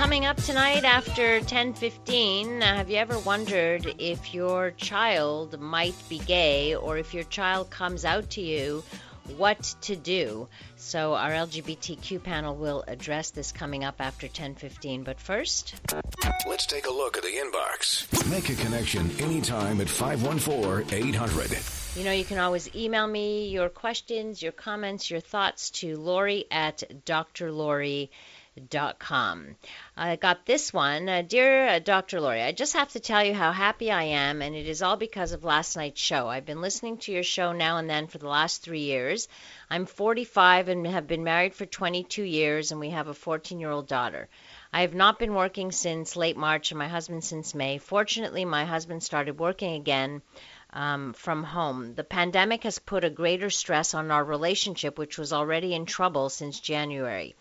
Coming up tonight after 10:15, uh, have you ever wondered if your child might be gay or if your child comes out to you, what to do? So our LGBTQ panel will address this coming up after 10:15, but first, Let's take a look at the inbox. Make a connection anytime at 514-800. you know, you can always email me your questions, your comments, your thoughts to Laurie at drlori.com. I got this one. Uh, Dear uh, Dr. Laurie, I just have to tell you how happy I am, and it is all because of last night's show. I've been listening to your show now and then for the last three years. I'm 45 and have been married for 22 years, and we have a 14 year old daughter. I have not been working since late March and my husband since May. Fortunately, my husband started working again um, from home. The pandemic has put a greater stress on our relationship, which was already in trouble since January.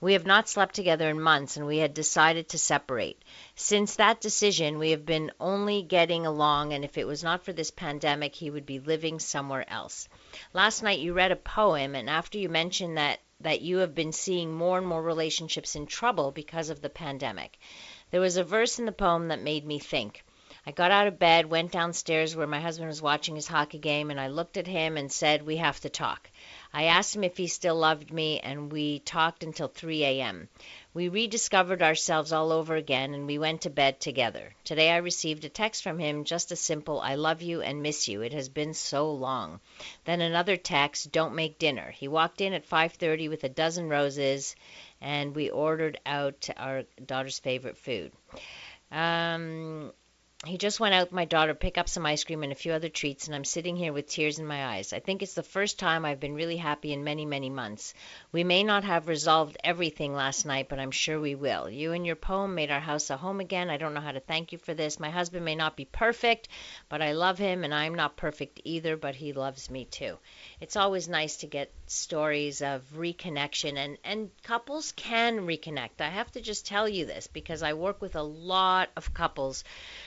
We have not slept together in months and we had decided to separate. Since that decision, we have been only getting along, and if it was not for this pandemic, he would be living somewhere else. Last night, you read a poem, and after you mentioned that that you have been seeing more and more relationships in trouble because of the pandemic. There was a verse in the poem that made me think. I got out of bed, went downstairs where my husband was watching his hockey game, and I looked at him and said, We have to talk. I asked him if he still loved me, and we talked until 3 a.m. We rediscovered ourselves all over again, and we went to bed together. Today I received a text from him, just a simple, I love you and miss you. It has been so long. Then another text, don't make dinner. He walked in at 5.30 with a dozen roses, and we ordered out our daughter's favorite food. Um, he just went out with my daughter to pick up some ice cream and a few other treats, and I'm sitting here with tears in my eyes. I think it's the first time I've been really happy in many, many months. We may not have resolved everything last night, but I'm sure we will. You and your poem made our house a home again. I don't know how to thank you for this. My husband may not be perfect, but I love him, and I'm not perfect either, but he loves me too. It's always nice to get stories of reconnection, and, and couples can reconnect. I have to just tell you this because I work with a lot of couples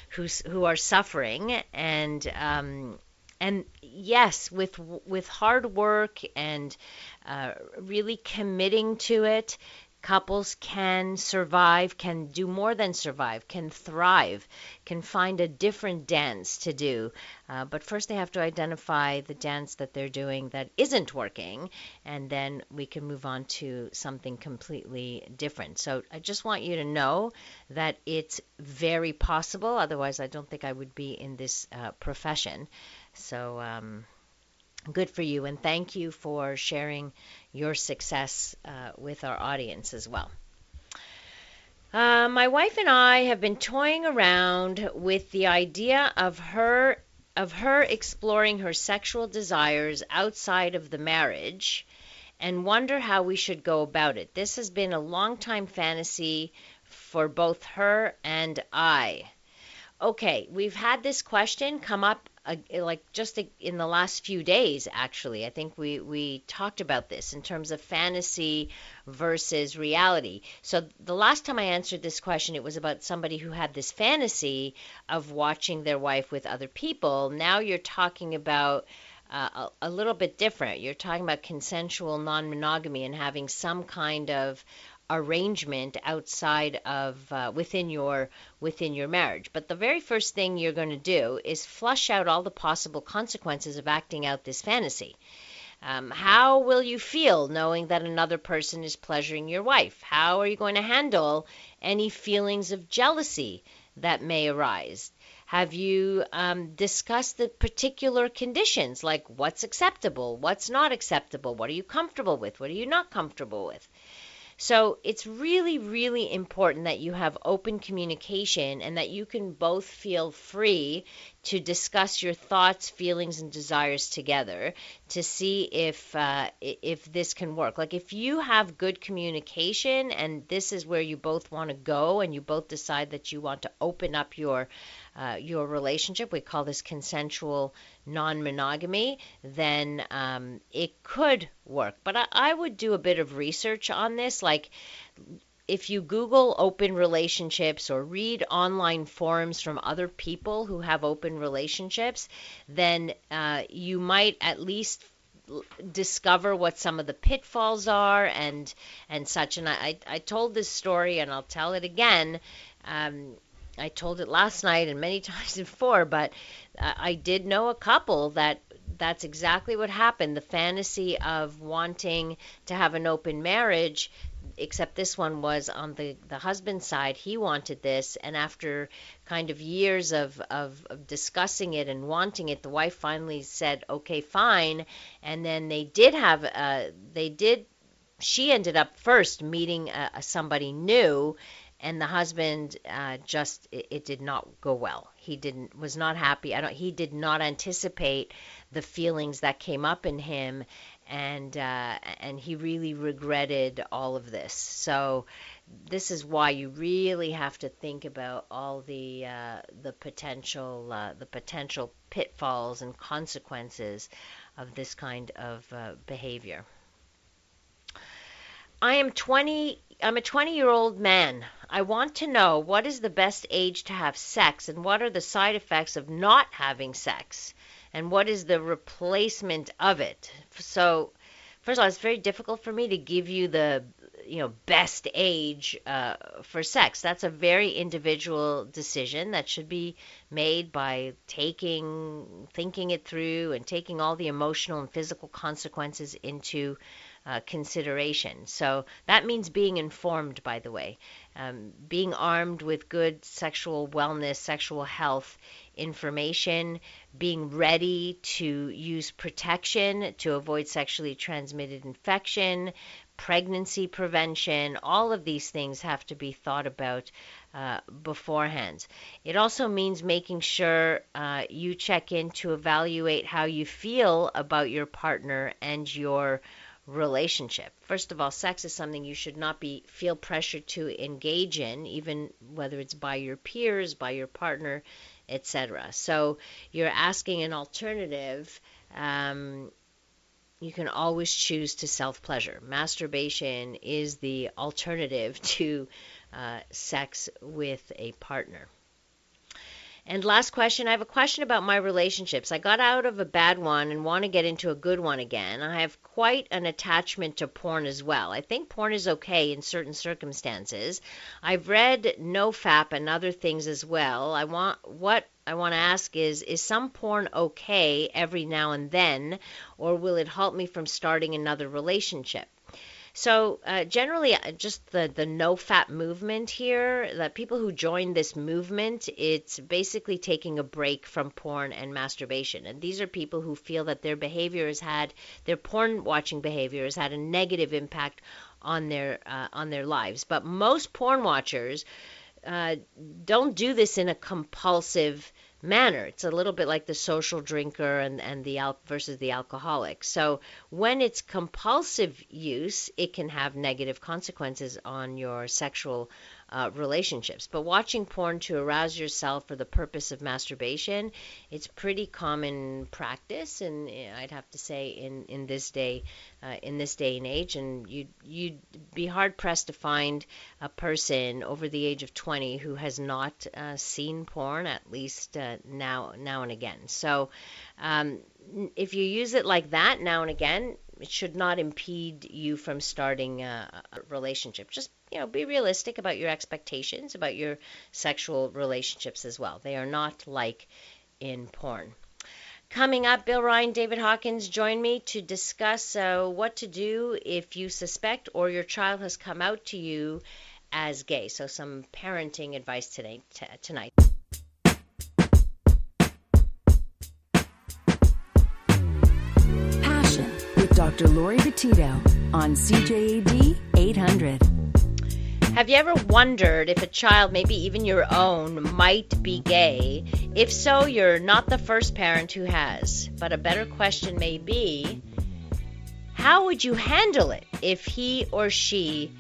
who who are suffering and um, and yes, with with hard work and uh, really committing to it, couples can survive, can do more than survive, can thrive, can find a different dance to do. Uh, but first, they have to identify the dance that they're doing that isn't working, and then we can move on to something completely different. So I just want you to know that it's very possible. Otherwise, I don't think I would be in this uh, profession. So, um, good for you, and thank you for sharing your success uh, with our audience as well. Uh, my wife and I have been toying around with the idea of her of her exploring her sexual desires outside of the marriage and wonder how we should go about it. This has been a long time fantasy for both her and I. Okay, we've had this question come up uh, like just in the last few days actually. I think we we talked about this in terms of fantasy versus reality. So the last time I answered this question it was about somebody who had this fantasy of watching their wife with other people. Now you're talking about uh, a, a, little bit different. You're talking about consensual non monogamy and having some kind of arrangement outside of uh, within your within your marriage. But the very first thing you're going to do is flush out all the possible consequences of acting out this fantasy. Um, how will you feel knowing that another person is pleasuring your wife? How are you going to handle any feelings of jealousy that may arise? Have you um, discussed the particular conditions, like what's acceptable, what's not acceptable, what are you comfortable with, what are you not comfortable with? So it's really, really important that you have open communication and that you can both feel free to discuss your thoughts, feelings, and desires together to see if uh, if this can work. Like if you have good communication and this is where you both want to go, and you both decide that you want to open up your uh, your relationship, we call this consensual non monogamy, then um, it could work. But I, I would do a bit of research on this. Like, if you Google open relationships or read online forums from other people who have open relationships, then uh, you might at least discover what some of the pitfalls are and and such. And I, I told this story and I'll tell it again. Um, I told it last night and many times before, but I did know a couple that that's exactly what happened. The fantasy of wanting to have an open marriage except this one was on the the husband's side. He wanted this, and after kind of years of, of, of discussing it and wanting it, the wife finally said, "Okay, fine." And then they did have uh, they did. She ended up first meeting uh, somebody new, and the husband uh, just it, it, did not go well. He didn't was not happy. I don't. He did not anticipate the feelings that came up in him, and uh, and he really regretted all of this. So this is why you really have to think about all the uh, the potential uh, the potential pitfalls and consequences of this kind of uh, behavior. I am 20 I'm a 20 year old man. I want to know what is the best age to have sex and what are the side effects of not having sex and what is the replacement of it. So, first of all, it's very difficult for me to give you the you know best age uh, for sex. That's a very individual decision that should be made by taking thinking it through and taking all the emotional and physical consequences into uh, consideration. So that means being informed, by the way, um, being armed with good sexual wellness, sexual health information, being ready to use protection to avoid sexually transmitted infection, pregnancy prevention, all of these things have to be thought about uh, beforehand. It also means making sure uh, you check in to evaluate how you feel about your partner and your relationship. First of all, sex is something you should not be feel pressured to engage in, even whether it's by your peers, by your partner, etc. So you're asking an alternative. Um, you can always choose to self pleasure. Masturbation is the alternative to uh, sex with a partner. And last question I have a question about my relationships. I got out of a bad one and want to get into a good one again. I have quite an attachment to porn as well. I think porn is okay in certain circumstances. I've read NoFap and other things as well. I want what I want to ask is is some porn okay every now and then or will it halt me from starting another relationship? So uh, generally, uh, just the the no fap movement here. The people who join this movement, it's basically taking a break from porn and masturbation. And these are people who feel that their behavior has had their porn watching behavior has had a negative impact on their uh, on their lives. But most porn watchers uh, don't do this in a compulsive manner. It's a little bit like the social drinker and, and the al- versus the alcoholic. So when it's compulsive use, it can have negative consequences on your sexual uh, relationships. But watching porn to arouse yourself for the purpose of masturbation, it's pretty common practice, and eh, I'd have to say in in this day, uh, in this day and age, and you you'd be hard pressed to find a person over the age of 20 who has not uh, seen porn at least uh, now now and again. So. Um, if you use it like that now and again, it should not impede you from starting a, a relationship. Just you know, be realistic about your expectations about your sexual relationships as well. They are not like in porn. Coming up, Bill Ryan, David Hawkins join me to discuss uh, what to do if you suspect or your child has come out to you as gay. So, some parenting advice today, t- tonight. Dr. Laurie Betito on CJAD 800. Have you ever wondered if a child, maybe even your own, might be gay? If so, you're not the first parent who has. But a better question may be how would you handle it if he or she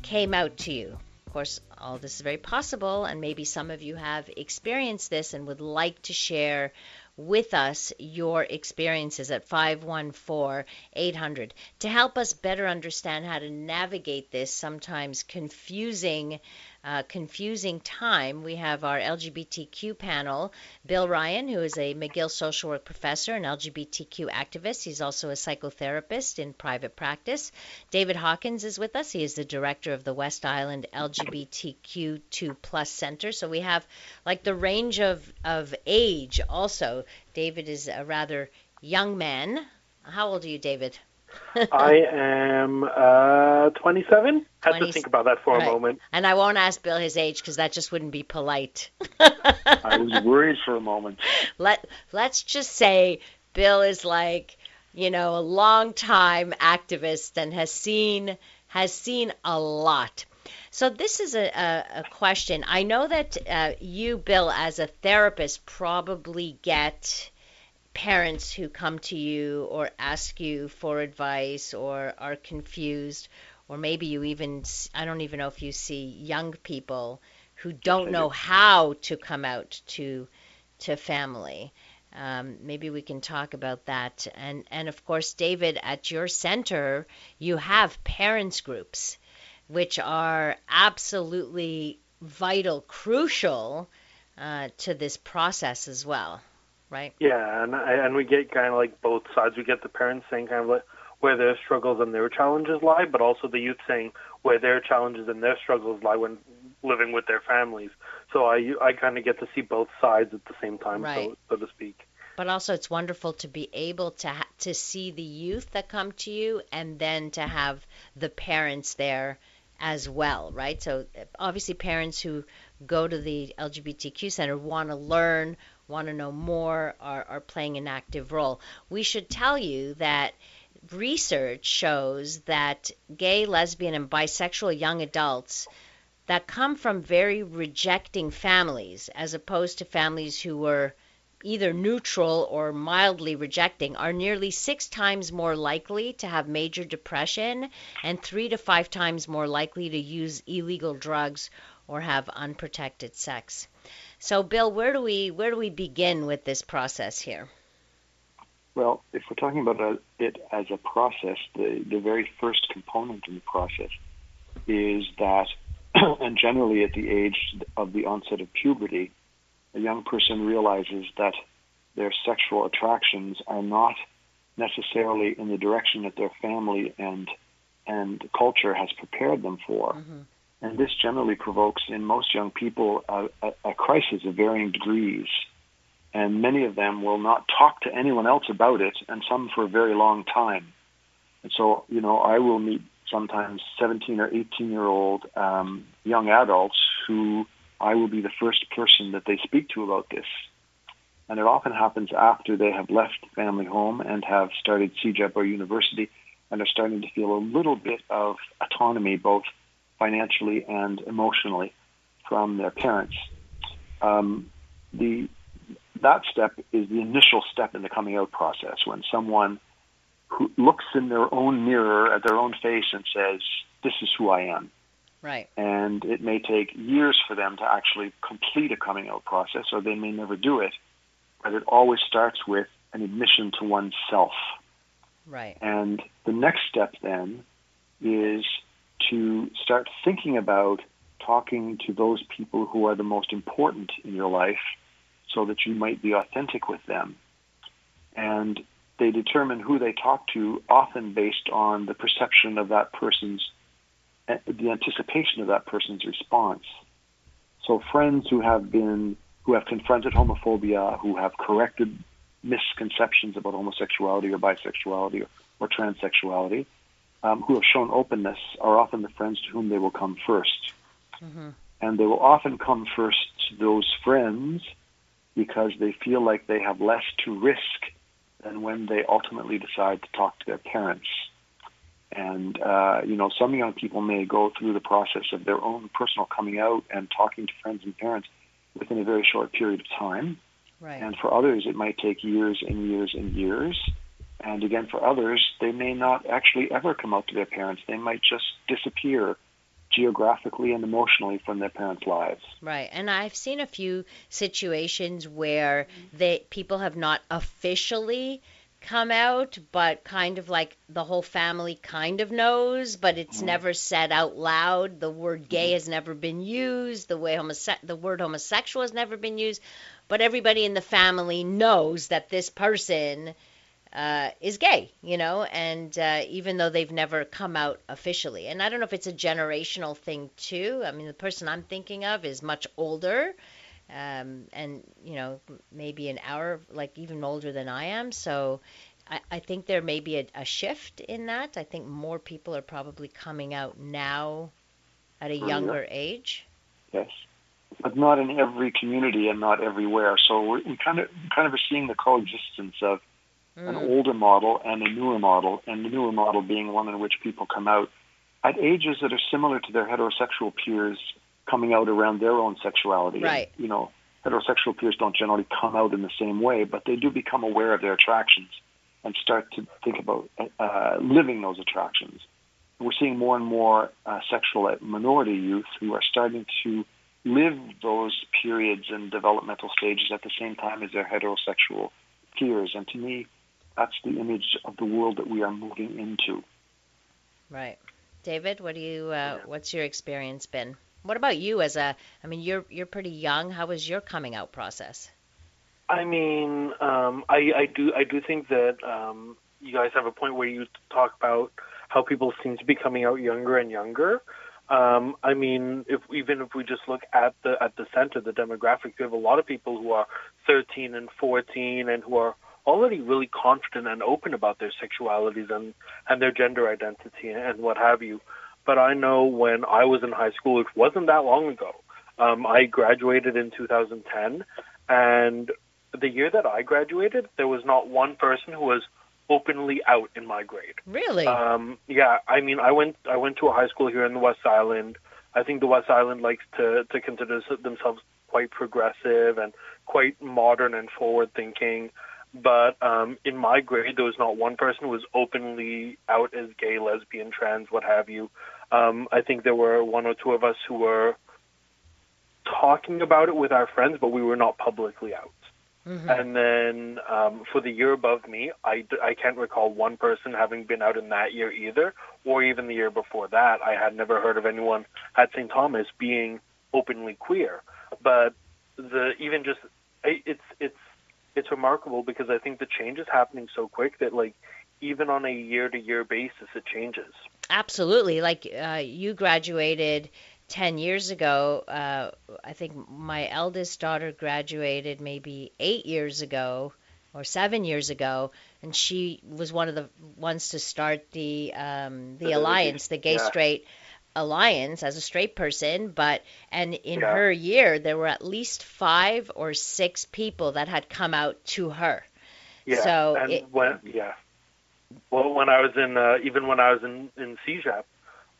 came out to you? Of course, all this is very possible, and maybe some of you have experienced this and would like to share with us your experiences at 514 800 to help us better understand how to navigate this sometimes confusing uh, confusing time, we have our LGBTQ panel. Bill Ryan, who is a McGill social work professor and LGBTQ activist. He's also a psychotherapist in private practice. David Hawkins is with us. He is the director of the West Island LGBTQ2 Plus Center. So we have like the range of, of age also. David is a rather young man. How old are you, David? I am uh, 27. Had 20 to think about that for right. a moment. And I won't ask Bill his age because that just wouldn't be polite. I was worried for a moment. Let Let's just say Bill is like, you know, a long time activist and has seen has seen a lot. So this is a, a, a question. I know that uh, you, Bill, as a therapist, probably get parents who come to you or ask you for advice or are confused or maybe you even I don't even know if you see young people who don't know how to come out to to family. Um, maybe we can talk about that. And and of course, David, at your center, you have parents groups, which are absolutely vital, crucial uh, to this process as well right? Yeah, and and we get kind of like both sides. We get the parents saying kind of like where their struggles and their challenges lie, but also the youth saying where their challenges and their struggles lie when living with their families. So I I kind of get to see both sides at the same time, right. so so to speak. But also, it's wonderful to be able to ha- to see the youth that come to you, and then to have the parents there as well, right? So obviously, parents who go to the LGBTQ center want to learn want to know more are, are playing an active role. We should tell you that research shows that gay, lesbian, and bisexual young adults that come from very rejecting families, as opposed to families who were either neutral or mildly rejecting, are nearly six times more likely to have major depression and three to five times more likely to use illegal drugs or have unprotected sex. So, Bill, where do we where do we begin with this process here? Well, if we're talking about it as a process, the, the very first component in the process is that, and generally at the age of the onset of puberty, a young person realizes that their sexual attractions are not necessarily in the direction that their family and and culture has prepared them for. Mm-hmm. And this generally provokes in most young people a, a, a crisis of varying degrees. And many of them will not talk to anyone else about it, and some for a very long time. And so, you know, I will meet sometimes 17 or 18 year old um, young adults who I will be the first person that they speak to about this. And it often happens after they have left family home and have started CEGEP or university and are starting to feel a little bit of autonomy, both financially and emotionally from their parents. Um, the that step is the initial step in the coming out process when someone who looks in their own mirror at their own face and says, "This is who I am." Right. And it may take years for them to actually complete a coming out process, or they may never do it. But it always starts with an admission to oneself. Right. And the next step then is to start thinking about talking to those people who are the most important in your life so that you might be authentic with them. And they determine who they talk to often based on the perception of that person's, the anticipation of that person's response. So friends who have been, who have confronted homophobia, who have corrected misconceptions about homosexuality or bisexuality or, or transsexuality, um, who have shown openness are often the friends to whom they will come 1st mm-hmm. And they will often come first to those friends because they feel like they have less to risk than when they ultimately decide to talk to their parents. And, uh, you know, some young people may go through the process of their own personal coming out and talking to friends and parents within a very short period of time. Right. And for others, it might take years and years and years. And again, for others, they may not actually ever come out to their parents. They might just disappear, geographically and emotionally from their parents' lives. Right. And I've seen a few situations where they people have not officially come out, but kind of like the whole family kind of knows, but it's mm-hmm. never said out loud. The word gay mm-hmm. has never been used. The way homose- the word homosexual has never been used, but everybody in the family knows that this person uh, is gay, you know, and uh, even though they've never come out officially. And I don't know if it's a generational thing too. I mean, the person I'm thinking of is much older, um, and you know, maybe an hour, like even older than I am. So I, I think there may be a, a shift in that. I think more people are probably coming out now at a younger age. Yes but not in every community and not everywhere. So we're, we kind of kind of are seeing the coexistence of mm. an older model and a newer model, and the newer model being one in which people come out at ages that are similar to their heterosexual peers coming out around their own sexuality. Right. And, you know, heterosexual peers don't generally come out in the same way, but they do become aware of their attractions and start to think about uh, living those attractions. We're seeing more and more uh, sexual minority youth who are starting to live those periods and developmental stages at the same time as their heterosexual peers. And to me, that's the image of the world that we are moving into. Right, David. What do you? Uh, what's your experience been? What about you? As a, I mean, you're you're pretty young. How was your coming out process? I mean, um, I, I do I do think that um, you guys have a point where you talk about how people seem to be coming out younger and younger. Um, I mean, if even if we just look at the at the center, the demographic, you have a lot of people who are 13 and 14 and who are already really confident and open about their sexualities and, and their gender identity and what have you. But I know when I was in high school, it wasn't that long ago. Um, I graduated in 2010, and the year that I graduated, there was not one person who was openly out in my grade. Really? Um, yeah. I mean, I went I went to a high school here in the West Island. I think the West Island likes to to consider themselves quite progressive and quite modern and forward thinking. But um, in my grade, there was not one person who was openly out as gay, lesbian, trans, what have you. Um, I think there were one or two of us who were talking about it with our friends, but we were not publicly out. Mm-hmm. And then um, for the year above me, I, I can't recall one person having been out in that year either, or even the year before that. I had never heard of anyone at St. Thomas being openly queer. But the even just it's it's it's remarkable because I think the change is happening so quick that like even on a year to year basis it changes. Absolutely. Like uh, you graduated 10 years ago. Uh, I think my eldest daughter graduated maybe eight years ago or seven years ago, and she was one of the ones to start the um, the alliance, the gay yeah. straight alliance as a straight person, but and in yeah. her year there were at least five or six people that had come out to her. Yeah, so and it, when yeah, well, when I was in uh, even when I was in in CEGEP,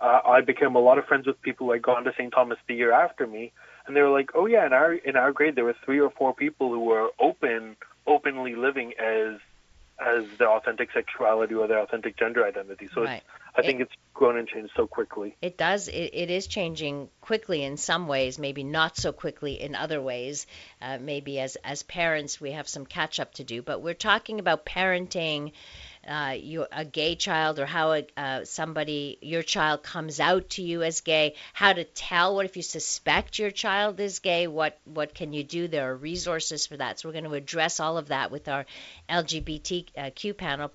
uh, I became a lot of friends with people who had gone to St. Thomas the year after me, and they were like, "Oh yeah, in our in our grade there were three or four people who were open openly living as as their authentic sexuality or their authentic gender identity. So right. I think it, it's grown and changed so quickly. It does. It, it is changing quickly in some ways, maybe not so quickly in other ways. Uh, maybe as as parents we have some catch up to do. But we're talking about parenting uh, a gay child or how a, uh, somebody your child comes out to you as gay how to tell what if you suspect your child is gay what what can you do? There are resources for that. So we're going to address all of that with our lgbtq panel.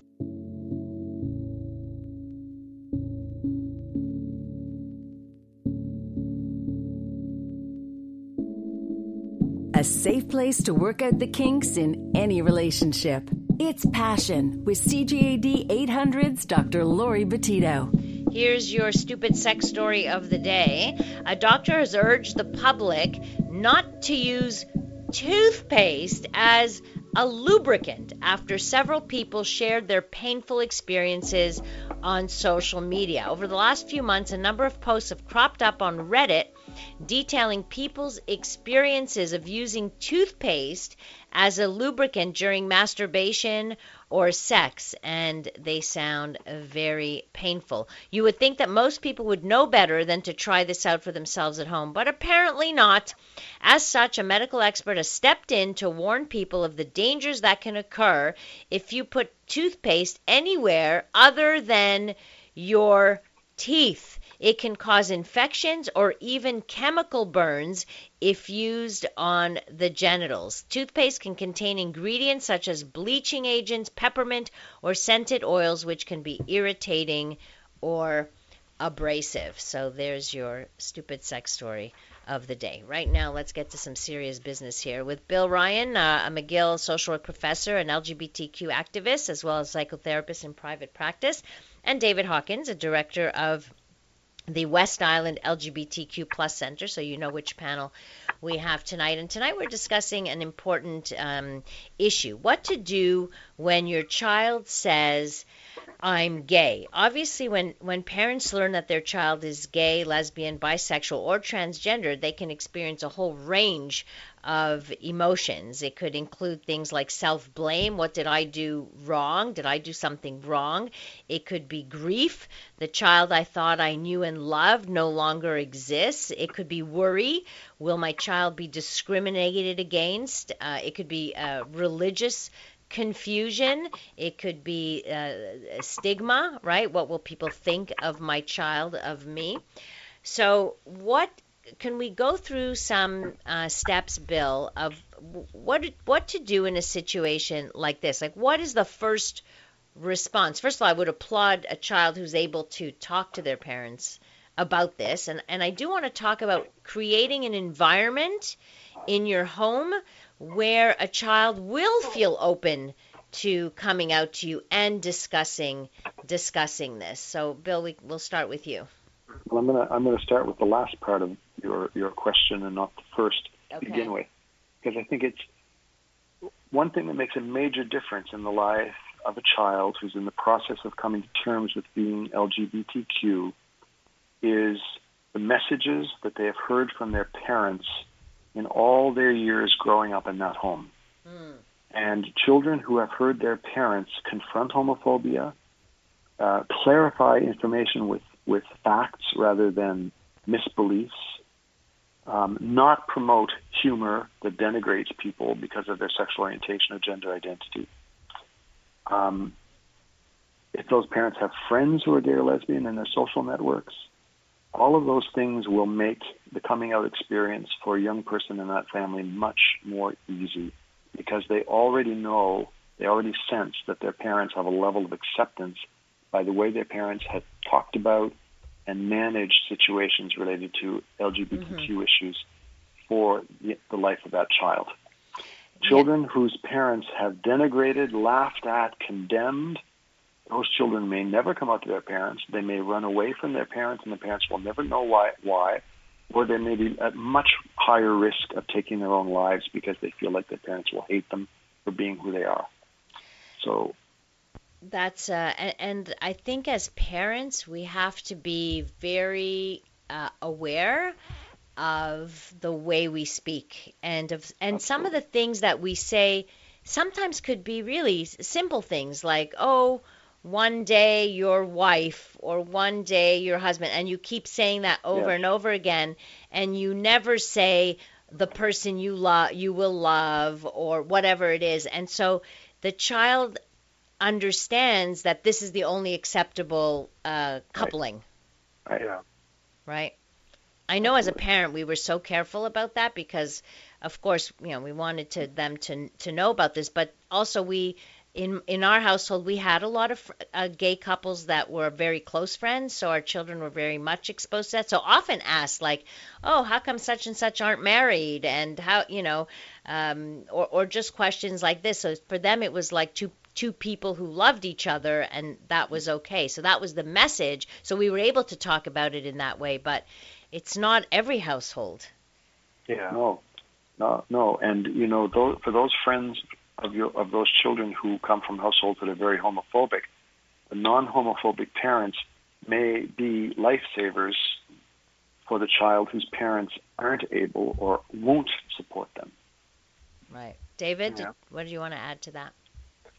A safe place to work out the kinks in any relationship it's Passion with CJAD 800's Dr. Laurie Betito. Here's your stupid sex story of the day. A doctor has urged the public not to use toothpaste as a lubricant after several people shared their painful experiences on social media. Over the last few months, a number of posts have cropped up on Reddit detailing people's experiences of using toothpaste as a lubricant during masturbation or sex, and they sound very painful. You would think that most people would know better than to try this out for themselves at home, but apparently not. As such, a medical expert has stepped in to warn people of the dangers that can occur if you put toothpaste anywhere other than your teeth. It can cause infections or even chemical burns if used on the genitals. Toothpaste can contain ingredients such as bleaching agents, peppermint, or scented oils, which can be irritating or abrasive. So there's your stupid sex story of the day. Right now, let's get to some serious business here with Bill Ryan, uh, a McGill social work professor and LGBTQ activist, as well as psychotherapist in private practice, and David Hawkins, a director of the West Island LGBTQ Plus Center, so you know which panel we have tonight. And tonight we're discussing an important um, issue what to do when your child says, I'm gay. Obviously, when, when parents learn that their child is gay, lesbian, bisexual, or transgender, they can experience a whole range of emotions. It could include things like self blame. What did I do wrong? Did I do something wrong? It could be grief. The child I thought I knew and loved no longer exists. It could be worry. Will my child be discriminated against? Uh, it could be uh, religious confusion. It could be uh, stigma, right? What will people think of my child, of me? So, what can we go through some uh, steps, Bill, of what what to do in a situation like this? Like, what is the first response? First of all, I would applaud a child who's able to talk to their parents about this, and and I do want to talk about creating an environment in your home where a child will feel open to coming out to you and discussing discussing this. So, Bill, we, we'll start with you. Well, I'm gonna I'm gonna start with the last part of your your question and not the first to begin with, because I think it's one thing that makes a major difference in the life of a child who's in the process of coming to terms with being LGBTQ is the messages that they have heard from their parents in all their years growing up in that home. And children who have heard their parents confront homophobia, uh, clarify information with, with facts rather than misbeliefs, um, not promote humor that denigrates people because of their sexual orientation or gender identity. Um, if those parents have friends who are gay or lesbian in their social networks, all of those things will make the coming out experience for a young person in that family much more easy because they already know, they already sense that their parents have a level of acceptance by the way their parents have talked about and managed situations related to LGBTQ mm-hmm. issues for the, the life of that child. Children whose parents have denigrated, laughed at, condemned, those children may never come out to their parents. They may run away from their parents, and the parents will never know why. Why? Or they may be at much higher risk of taking their own lives because they feel like their parents will hate them for being who they are. So That's uh, and, I think as parents we have to be very uh, aware of the way we speak and of and some of the things that we say sometimes could be really simple things like oh one day your wife or one day your husband and you keep saying that over Yes. and over again and you never say the person you love you will love or whatever it is. And so the child understands that this is the only acceptable uh, coupling. Yeah. right? I know as a parent we were so careful about that because of course you know we wanted to them to to know about this but also we in in our household we had a lot of uh, gay couples that were very close friends so our children were very much exposed to that. So often asked like oh how come such and such aren't married? And how you know um or or just questions like this. So for them it was like two two people who loved each other and that was okay. So that was the message. So we were able to talk about it in that way but it's not every household. Yeah. No, no, no. And you know, those, for those friends of your of those children who come from households that are very homophobic, the non-homophobic parents may be lifesavers for the child whose parents aren't able or won't support them. right David, Yeah. did, what do you want to add to that?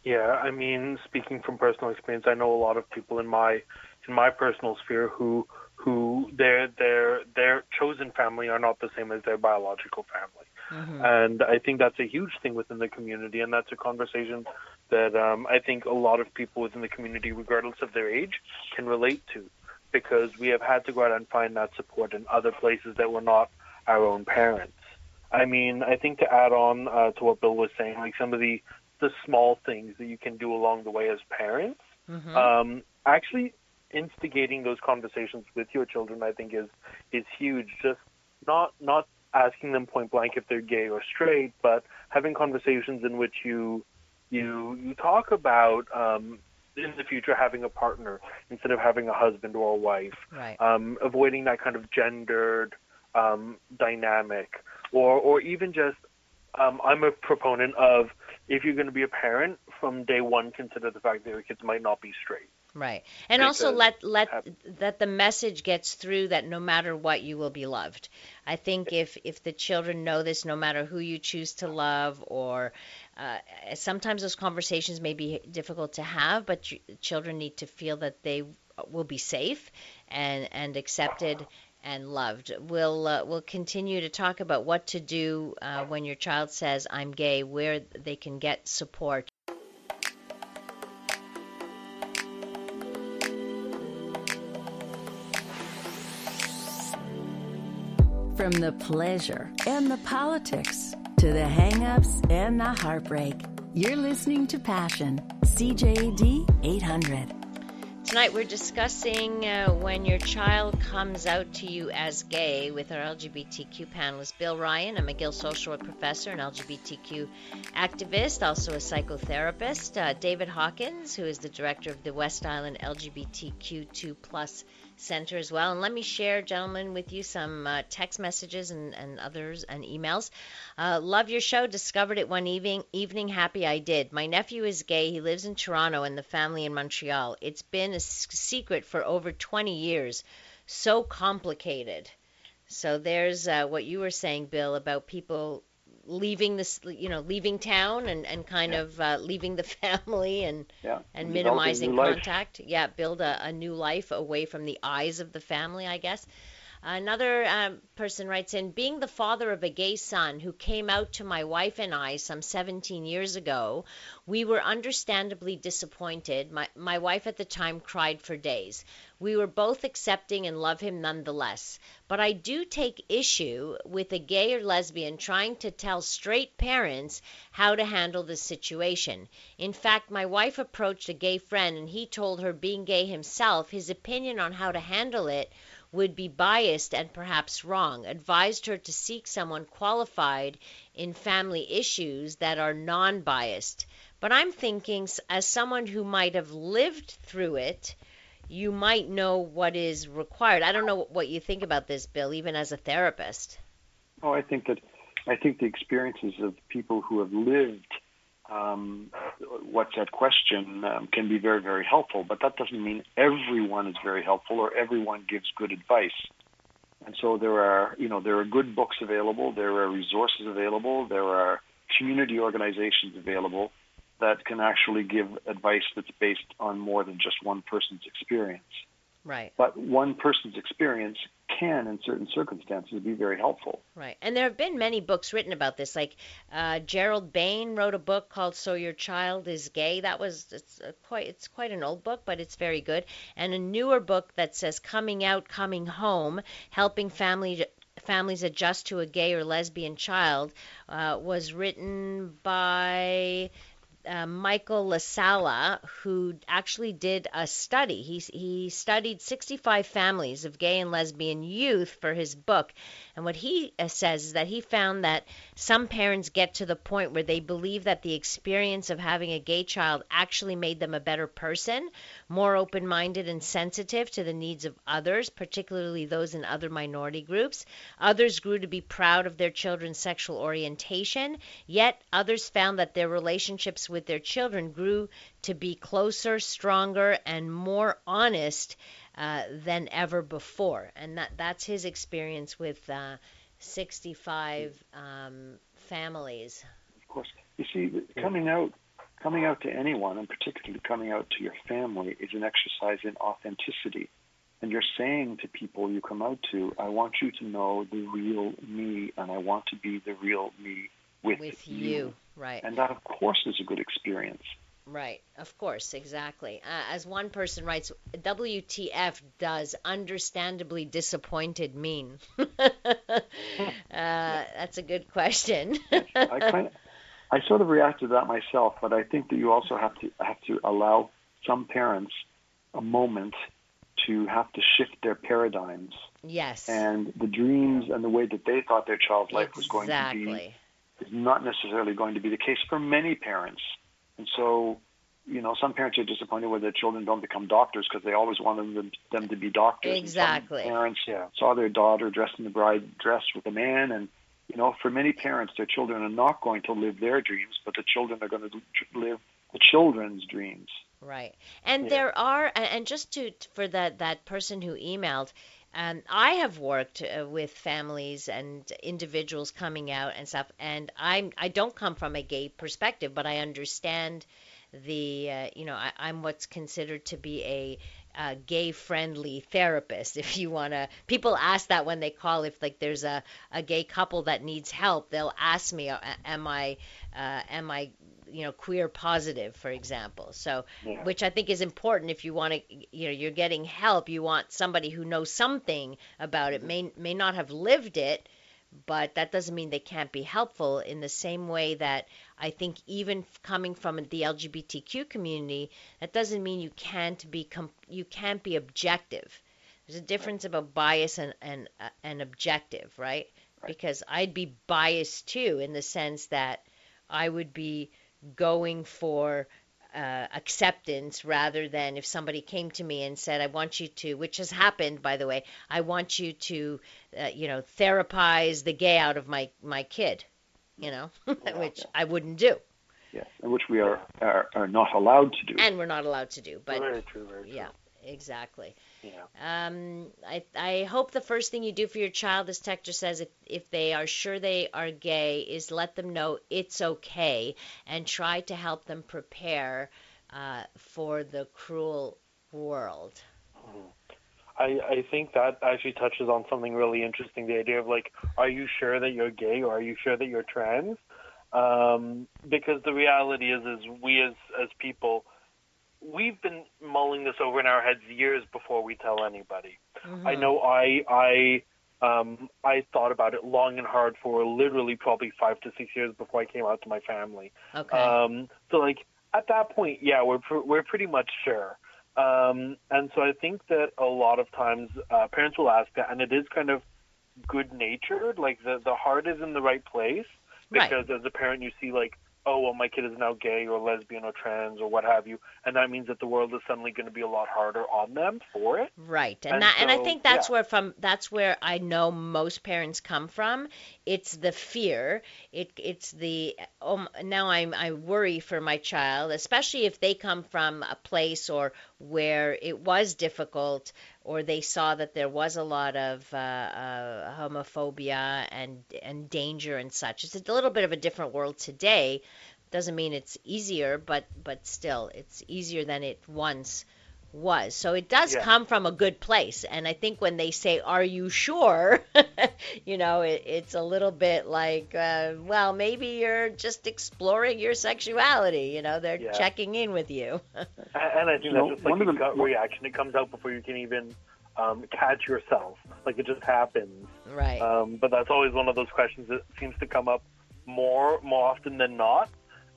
Yeah, I mean, speaking from personal experience, I know a lot of people in my in my personal sphere who who their their their chosen family are not the same as their biological family, and I think that's a huge thing within the community, and that's a conversation that um, I think a lot of people within the community, regardless of their age, can relate to, because we have had to go out and find that support in other places that were not our own parents. I mean, I think to add on uh, to what Bill was saying, like some of the the small things that you can do along the way as parents, um, actually instigating those conversations with your children, I think is is huge. Just not not asking them point blank if they're gay or straight, but having conversations in which you you you talk about um, in the future having a partner instead of having a husband or a wife Right. um, avoiding that kind of gendered um, dynamic, or or even just um, I'm a proponent of if you're going to be a parent from day one, consider the fact that your kids might not be straight. Right. And also let let hap- that the message gets through that no matter what you will be loved. I think if if the children know this no matter who you choose to love or uh, sometimes those conversations may be difficult to have but ch- children need to feel that they will be safe and and accepted and loved. We'll uh, we'll continue to talk about what to do uh, when your child says I'm gay, where they can get support. From the pleasure and the politics to the hang-ups and the heartbreak, you're listening to Passion, CJAD 800. Tonight we're discussing uh, when your child comes out to you as gay with our LGBTQ panelist Bill Ryan, a McGill social work professor and LGBTQ activist, also a psychotherapist. Uh, David Hawkins, who is the director of the West Island LGBTQ2 plus Center as well. And let me share, gentlemen, with you some uh, text messages and, and others and emails. Uh, love your show. Discovered it one evening. Evening happy I did. My nephew is gay. He lives in Toronto and the family in Montreal. It's been a secret for over 20 years. So complicated. So there's uh, what you were saying, Bill, about people leaving this, you know, leaving town and, and kind of uh, leaving the family and Yeah. and minimizing new life. contact. Yeah, build a, a new life away from the eyes of the family, I guess. Another um, person writes in Being the father of a gay son who came out to my wife and I some 17 years ago, we were understandably disappointed. My, my wife at the time cried for days. We were both accepting and love him nonetheless. But I do take issue with a gay or lesbian trying to tell straight parents how to handle this situation. In fact, my wife approached a gay friend and he told her, being gay himself, his opinion on how to handle it would be biased and perhaps wrong, advised her to seek someone qualified in family issues that are non biased. But I'm thinking, as someone who might have lived through it, you might know what is required. I don't know what you think about this, Bill, even as a therapist. Oh, I think that I think the experiences of people who have lived um, what's at question um, can be very, very helpful. But that doesn't mean everyone is very helpful or everyone gives good advice. And so there are, you know, there are good books available, there are resources available, there are community organizations available that can actually give advice that's based on more than just one person's experience. Right. But one person's experience can, in certain circumstances, be very helpful. Right, and there have been many books written about this. Like uh, Gerald Bain wrote a book called "So Your Child Is Gay." That was it's a quite it's quite an old book, but it's very good. And a newer book that says "Coming Out, Coming Home: Helping Family Families Adjust to a Gay or Lesbian Child" uh, was written by uh, Michael LaSala, who actually did a study. He, he studied 65 families of gay and lesbian youth for his book. And what he uh, says is that he found that some parents get to the point where they believe that the experience of having a gay child actually made them a better person, more open minded and sensitive to the needs of others, particularly those in other minority groups. Others grew to be proud of their children's sexual orientation, yet others found that their relationships with their children grew to be closer, stronger, and more honest uh, than ever before. And that, that's his experience with uh, 65 um, families. Of course. You see, coming out, coming out to anyone, and particularly coming out to your family, is an exercise in authenticity. And you're saying to people you come out to, I want you to know the real me, and I want to be the real me with, with you. Right. And that, of course, is a good experience. Right, of course, exactly. Uh, as one person writes, WTF does understandably disappointed mean? uh, that's a good question. I kind of, I sort of reacted to that myself, but I think that you also have to have to allow some parents a moment to have to shift their paradigms. Yes. And the dreams and the way that they thought their child's life exactly. was going to be is not necessarily going to be the case for many parents. And so, you know, some parents are disappointed when their children don't become doctors because they always wanted them, them to be doctors. Exactly. Parents yeah. saw their daughter dressed in the bride dress with a man, and you know, for many parents, their children are not going to live their dreams, but the children are going to live the children's dreams. Right. And yeah. there are, and just to for that that person who emailed, um, I have worked uh, with families and individuals coming out and stuff, and I'm I don't come from a gay perspective, but I understand the uh, you know I, I'm what's considered to be a uh, gay friendly therapist if you want to people ask that when they call if like there's a, a gay couple that needs help they'll ask me am i uh, am i you know queer positive for example. So yeah. which i think is important if you want to you know you're getting help you want somebody who knows something about it may may not have lived it but that doesn't mean they can't be helpful in the same way that I think even coming from the LGBTQ community that doesn't mean you can't be com- you can't be objective. There's a difference about bias and and uh, and objective right? right. Because I'd be biased too in the sense that I would be going for uh, acceptance rather than if somebody came to me and said, I want you to, which has happened, by the way, I want you to, uh, you know, therapize the gay out of my, my kid, you know, which I wouldn't do. Yes, and which we are, are, are not allowed to do. And we're not allowed to do. But very true, very true. Yeah, exactly. Yeah. Um, I, I hope the first thing you do for your child, this texter says, if, if they are sure they are gay, is let them know it's okay and try to help them prepare uh, for the cruel world. Mm-hmm. I, I think that actually touches on something really interesting the idea of like, are you sure that you're gay or are you sure that you're trans? Um, because the reality is, is we as, as people, we've been mulling this over in our heads years before we tell anybody. Mm-hmm. I know I I um, I thought about it long and hard for literally probably five to six years before I came out to my family. Okay. Um, so like at that point, yeah, we're pr- we're pretty much sure. Um, and so I think that a lot of times uh, parents will ask that, and it is kind of good natured. Like the the heart is in the right place because right. as a parent, you see like oh, well, my kid is now gay or lesbian or trans or what have you, and that means that the world is suddenly going to be a lot harder on them for it. Right, and, and that, so, and I think that's yeah. where from that's where I know most parents come from. It's the fear. It it's the oh, now I'm I worry for my child, especially if they come from a place or where it was difficult or they saw that there was a lot of uh, uh, homophobia and and danger and such. It's a little bit of a different world today. Doesn't mean it's easier, but but still, it's easier than it once was. So it does yeah. come from a good place. And I think when they say, "Are you sure?" you know, it, it's a little bit like, uh, well, maybe you're just exploring your sexuality. You know, they're yeah. checking in with you. and, and I think that's just like a gut reaction. It comes out before you can even um, catch yourself. Like it just happens. Right. Um, but that's always one of those questions that seems to come up more more often than not.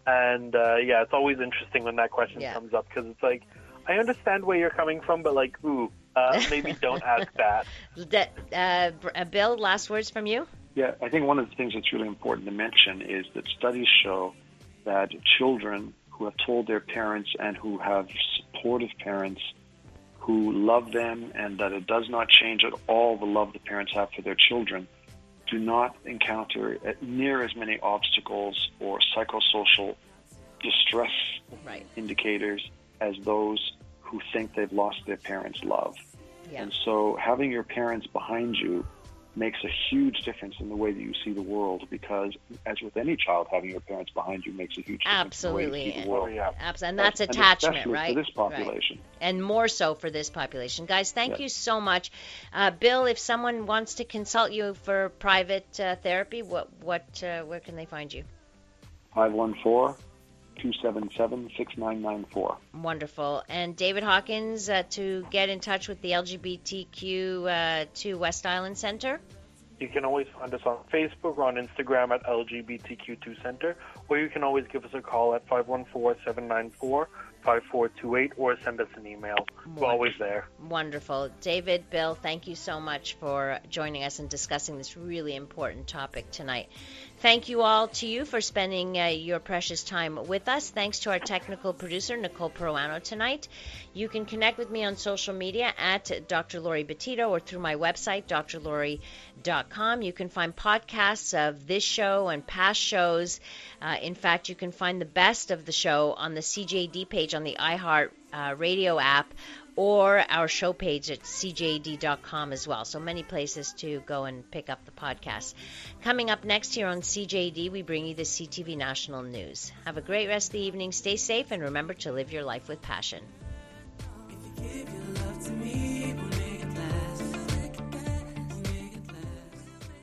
And uh, yeah, it's always interesting when that question yeah. comes up because it's like I understand where you're coming from, but like, ooh, uh, maybe don't ask that. Uh, uh, Bill, last words from you? Yeah, I think one of the things that's really important to mention is that studies show that children who have told their parents and who have supportive parents who love them and that it does not change at all the love the parents have for their children do not encounter near as many obstacles or psychosocial distress right. indicators as those who think they've lost their parents' love. Yeah. And so having your parents behind you makes a huge difference in the way that you see the world because as with any child having your parents behind you makes a huge absolutely difference in the way you see the world. absolutely and that's and attachment right for this population right. and more so for this population guys thank yes. you so much uh, bill if someone wants to consult you for private uh, therapy what what uh, where can they find you 514 277 6994. Wonderful. And David Hawkins, uh, to get in touch with the LGBTQ uh, West Island Center? You can always find us on Facebook or on Instagram at LGBTQ2 Center, or you can always give us a call at 514 794 5428 or send us an email. Wonderful. We're always there. Wonderful. David, Bill, thank you so much for joining us and discussing this really important topic tonight. Thank you all to you for spending uh, your precious time with us. Thanks to our technical producer, Nicole Peruano, tonight. You can connect with me on social media at Dr. Laurie Betito or through my website, drlori.com. You can find podcasts of this show and past shows. Uh, in fact, you can find the best of the show on the CJAD page on the iHeart uh, Radio app or our show page at cjad.com as well. So many places to go and pick up the podcast. Coming up next here on CJAD, we bring you the CTV National News. Have a great rest of the evening. Stay safe and remember to live your life with passion.